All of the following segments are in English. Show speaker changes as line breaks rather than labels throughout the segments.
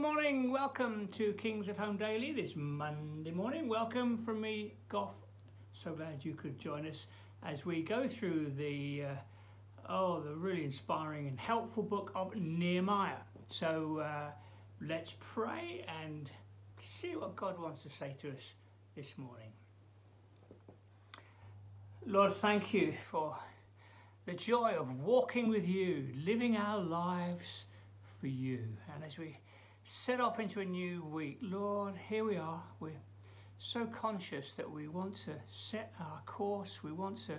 good morning. Welcome to Kings at Home Daily this Monday morning. Welcome from me, Goff. So glad you could join us as we go through the uh, oh the really inspiring and helpful book of Nehemiah. So uh, let's pray and see what God wants to say to us this morning. Lord, thank you for the joy of walking with you, living our lives for you. And as we set off into a new week, Lord, here we are. We're so conscious that we want to set our course, we want to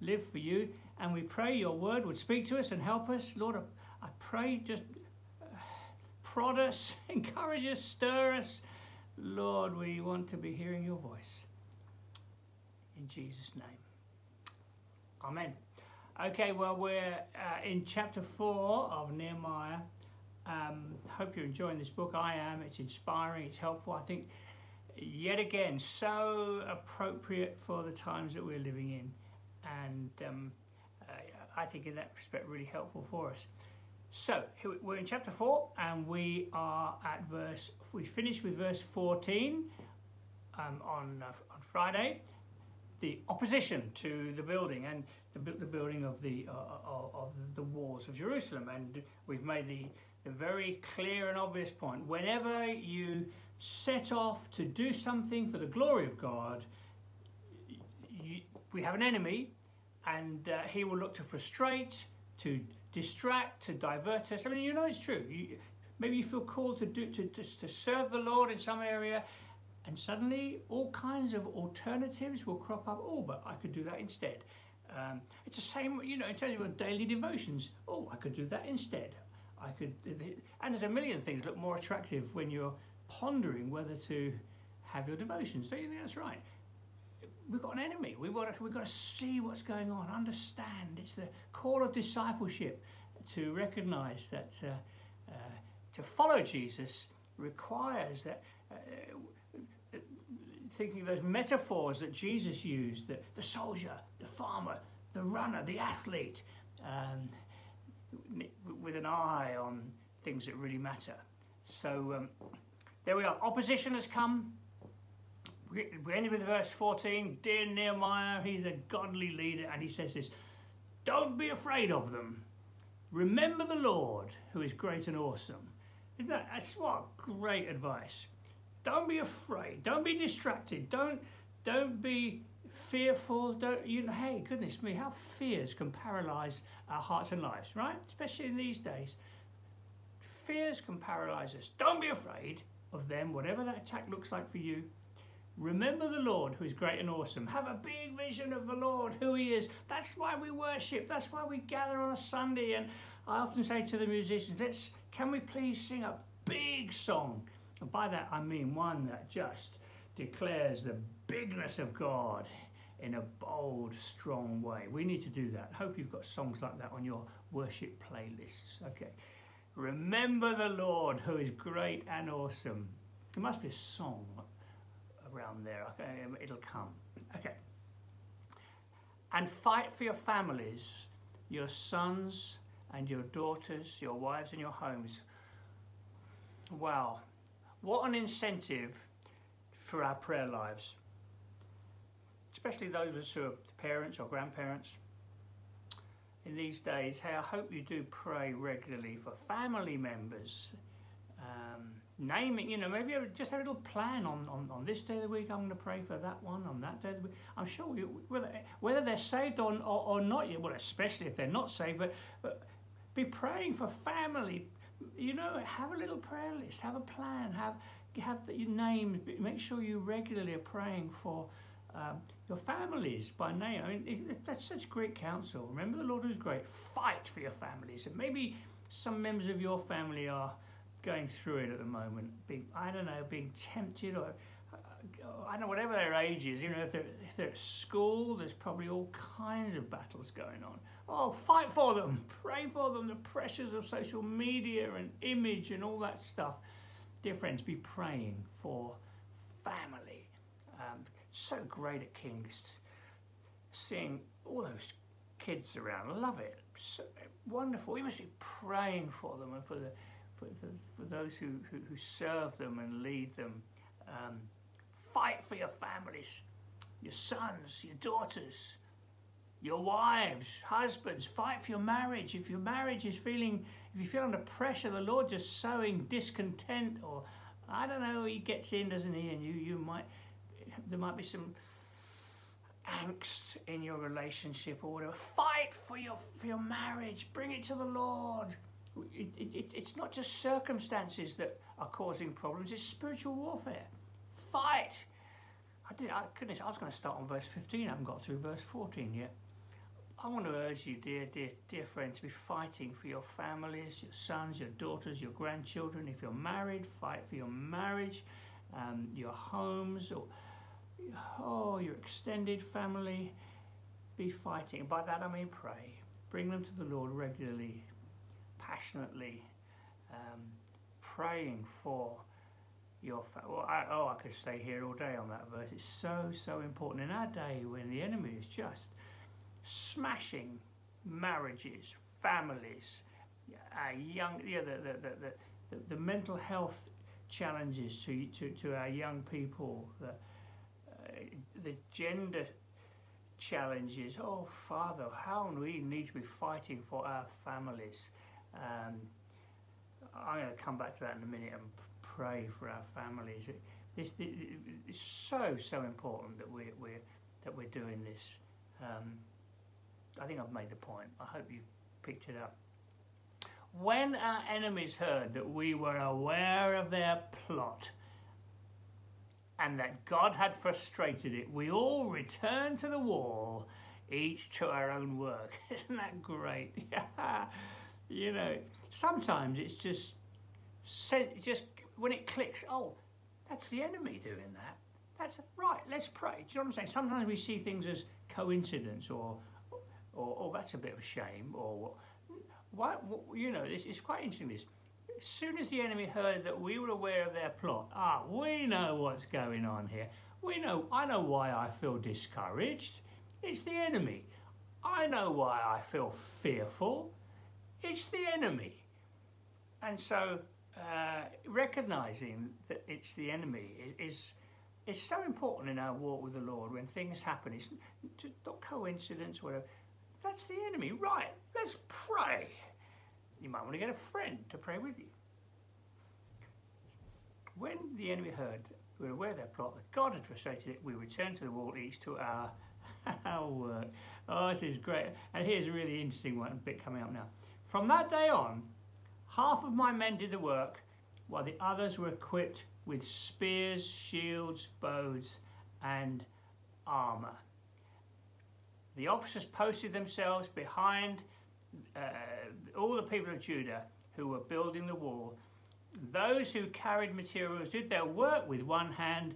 live for you, and we pray your word would speak to us and help us. Lord, I, I pray just uh, prod us, encourage us, stir us. Lord, we want to be hearing your voice. In Jesus' name. Amen. Okay, well, we're uh, in chapter 4 of Nehemiah. Um, hope you're enjoying this book. I am. It's inspiring, it's helpful. I think, yet again, so appropriate for the times that we're living in. And um, uh, I think, in that respect, really helpful for us. So, we're in chapter 4, and we are at verse, we finished with verse 14 um, on, uh, on Friday the opposition to the building and the, the building of the uh, of the walls of Jerusalem. And we've made the, the very clear and obvious point: whenever you set off to do something for the glory of God, you, we have an enemy, and uh, he will look to frustrate, to distract, to divert us. I mean, you know it's true. You, maybe you feel called to do to, to, to serve the Lord in some area, and suddenly all kinds of alternatives will crop up. Oh, but I could do that instead. Um, it's the same, you know, in terms of daily devotions. Oh, I could do that instead. I could, and there's a million things look more attractive when you're pondering whether to have your devotions. Don't you think that's right? We've got an enemy. We've got to, we've got to see what's going on, understand. It's the call of discipleship to recognize that uh, uh, to follow Jesus requires that uh, thinking of those metaphors that Jesus used the, the soldier, the farmer, the runner, the athlete, um, with an eye on things that really matter. So um, there we are. Opposition has come. We ended with verse 14. Dear Nehemiah, he's a godly leader, and he says this Don't be afraid of them. Remember the Lord, who is great and awesome. Isn't that, that's what great advice. Don't be afraid. Don't be distracted. Don't don't be fearful. Don't you know? Hey, goodness me, how fears can paralyze our hearts and lives, right? Especially in these days. Fears can paralyze us. Don't be afraid of them, whatever that attack looks like for you. Remember the Lord who is great and awesome. Have a big vision of the Lord, who He is. That's why we worship. That's why we gather on a Sunday. And I often say to the musicians, let's can we please sing a big song? And by that I mean one that just declares the bigness of God in a bold, strong way. We need to do that. Hope you've got songs like that on your worship playlists. Okay. Remember the Lord who is great and awesome. There must be a song around there. Okay, um, it'll come. Okay. And fight for your families, your sons and your daughters, your wives and your homes. Wow. What an incentive for our prayer lives, especially those of us who are parents or grandparents. In these days, hey, I hope you do pray regularly for family members. Um, naming, you know, maybe just a little plan on, on, on this day of the week, I'm going to pray for that one, on that day of the week. I'm sure we, whether, whether they're saved or, or, or not well, especially if they're not saved, but, but be praying for family, you know, have a little prayer list, have a plan, have have the, your names. Make sure you regularly are praying for um, your families by name. I mean, that's such great counsel. Remember, the Lord is great. Fight for your families, and maybe some members of your family are going through it at the moment. Being, I don't know, being tempted or I don't know, whatever their age is, you know, if they're, if they're at school, there's probably all kinds of battles going on. Oh, fight for them, pray for them, the pressures of social media and image and all that stuff. Dear friends, be praying for family. Um, so great at Kings, seeing all those kids around. Love it. So wonderful. We must be praying for them and for the for, for, for those who, who, who, serve them and lead them. Um, fight for your families, your sons, your daughters, your wives, husbands. Fight for your marriage. If your marriage is feeling, if you feel under pressure, the Lord just sowing discontent, or I don't know, He gets in, doesn't He? And you, you might, there might be some angst in your relationship or whatever. Fight for your for your marriage. Bring it to the Lord. It, it, it's not just circumstances that are causing problems, it's spiritual warfare. Fight. I did. I, goodness, I was going to start on verse 15. I haven't got through verse 14 yet. I want to urge you, dear, dear, dear friends, to be fighting for your families, your sons, your daughters, your grandchildren. If you're married, fight for your marriage, um, your homes, or oh, your extended family. Be fighting. By that I mean pray. Bring them to the Lord regularly passionately um, praying for your family. Well, I, oh, I could stay here all day on that verse. It's so, so important in our day when the enemy is just smashing marriages, families, our young, yeah, the, the, the, the, the mental health challenges to, to, to our young people, the gender challenges. Oh, Father, how we need to be fighting for our families. Um, I'm going to come back to that in a minute and pray for our families. This, it's so so important that we're, we're that we're doing this. Um, I think I've made the point. I hope you've picked it up. When our enemies heard that we were aware of their plot and that God had frustrated it, we all returned to the wall, each to our own work. Isn't that great? you know, sometimes it's just, just when it clicks, oh, that's the enemy doing that. That's right. Let's pray. Do you know what I'm saying? Sometimes we see things as coincidence, or, or, or that's a bit of a shame, or what, you know, this is quite interesting. This, as soon as the enemy heard that we were aware of their plot, ah, we know what's going on here. We know. I know why I feel discouraged. It's the enemy. I know why I feel fearful. It's the enemy. And so uh, recognizing that it's the enemy is, is so important in our walk with the Lord when things happen. It's not coincidence, whatever. That's the enemy. Right. You might want to get a friend to pray with you. When the enemy heard, we were aware of their plot, that God had frustrated it, we returned to the wall each to our, our work. Oh, this is great. And here's a really interesting one, bit coming up now. From that day on, half of my men did the work, while the others were equipped with spears, shields, bows, and armour. The officers posted themselves behind all the people of Judah who were building the wall. Those who carried materials did their work with one hand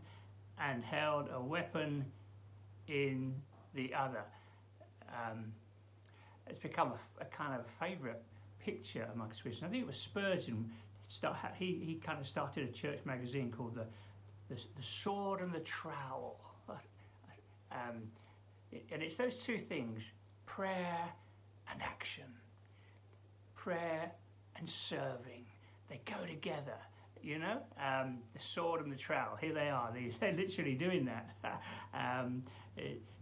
and held a weapon in the other. Um, it's become a, a kind of favourite picture amongst Christians. I think it was Spurgeon. Start, he, he kind of started a church magazine called the, the, the Sword and the Trowel. Um, and it's those two things prayer and action, prayer and serving. They go together you know, um, the sword and the trowel. Here they are. They, they're literally doing that. um,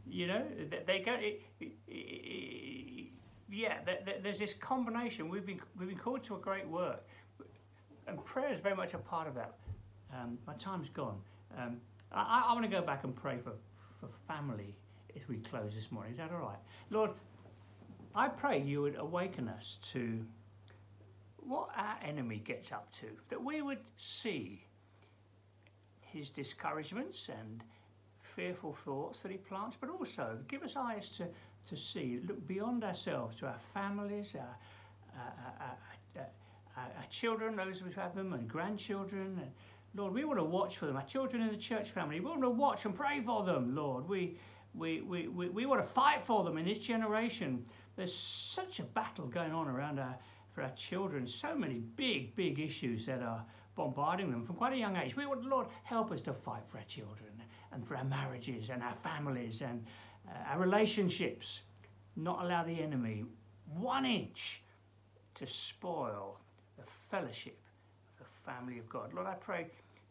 you know, they, go. It, it, yeah, there's this combination. We've been we've been called to a great work, and prayer is very much a part of that. Um, my time's gone. Um, I, I want to go back and pray for for family as we close this morning. Is that all right, Lord? I pray you would awaken us to what our enemy gets up to, that we would see his discouragements and fearful thoughts that he plants, but also give us eyes to, to see, look beyond ourselves to our families, our, our, our, our children, those who have them, and grandchildren. And Lord, we want to watch for them, our children in the church family. We want to watch and pray for them, Lord. We, we, we, we, we want to fight for them in this generation. There's such a battle going on around our, for our children, so many big, big issues that are bombarding them from quite a young age. We want, Lord, help us to fight for our children and for our marriages and our families and uh, our relationships. Not allow the enemy one inch to spoil the fellowship of the family of God. Lord, I pray,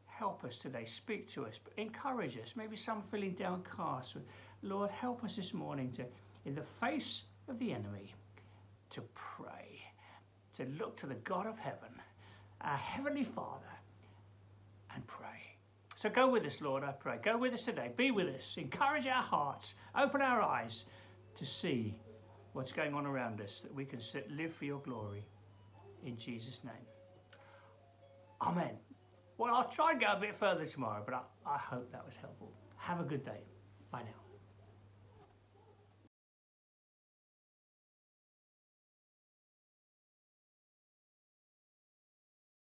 help us today, speak to us, encourage us. Maybe some feeling downcast. Lord, help us this morning to, in the face of the enemy, to pray, to look to the God of heaven, our Heavenly Father, and pray. So go with us, Lord, I pray. Go with us today. Be with us. Encourage our hearts. Open our eyes to see what's going on around us, that we can sit, live for your glory. In Jesus' name. Amen. Well, I'll try and go a bit further tomorrow, but I, I hope that was helpful. Have a good day. Bye now.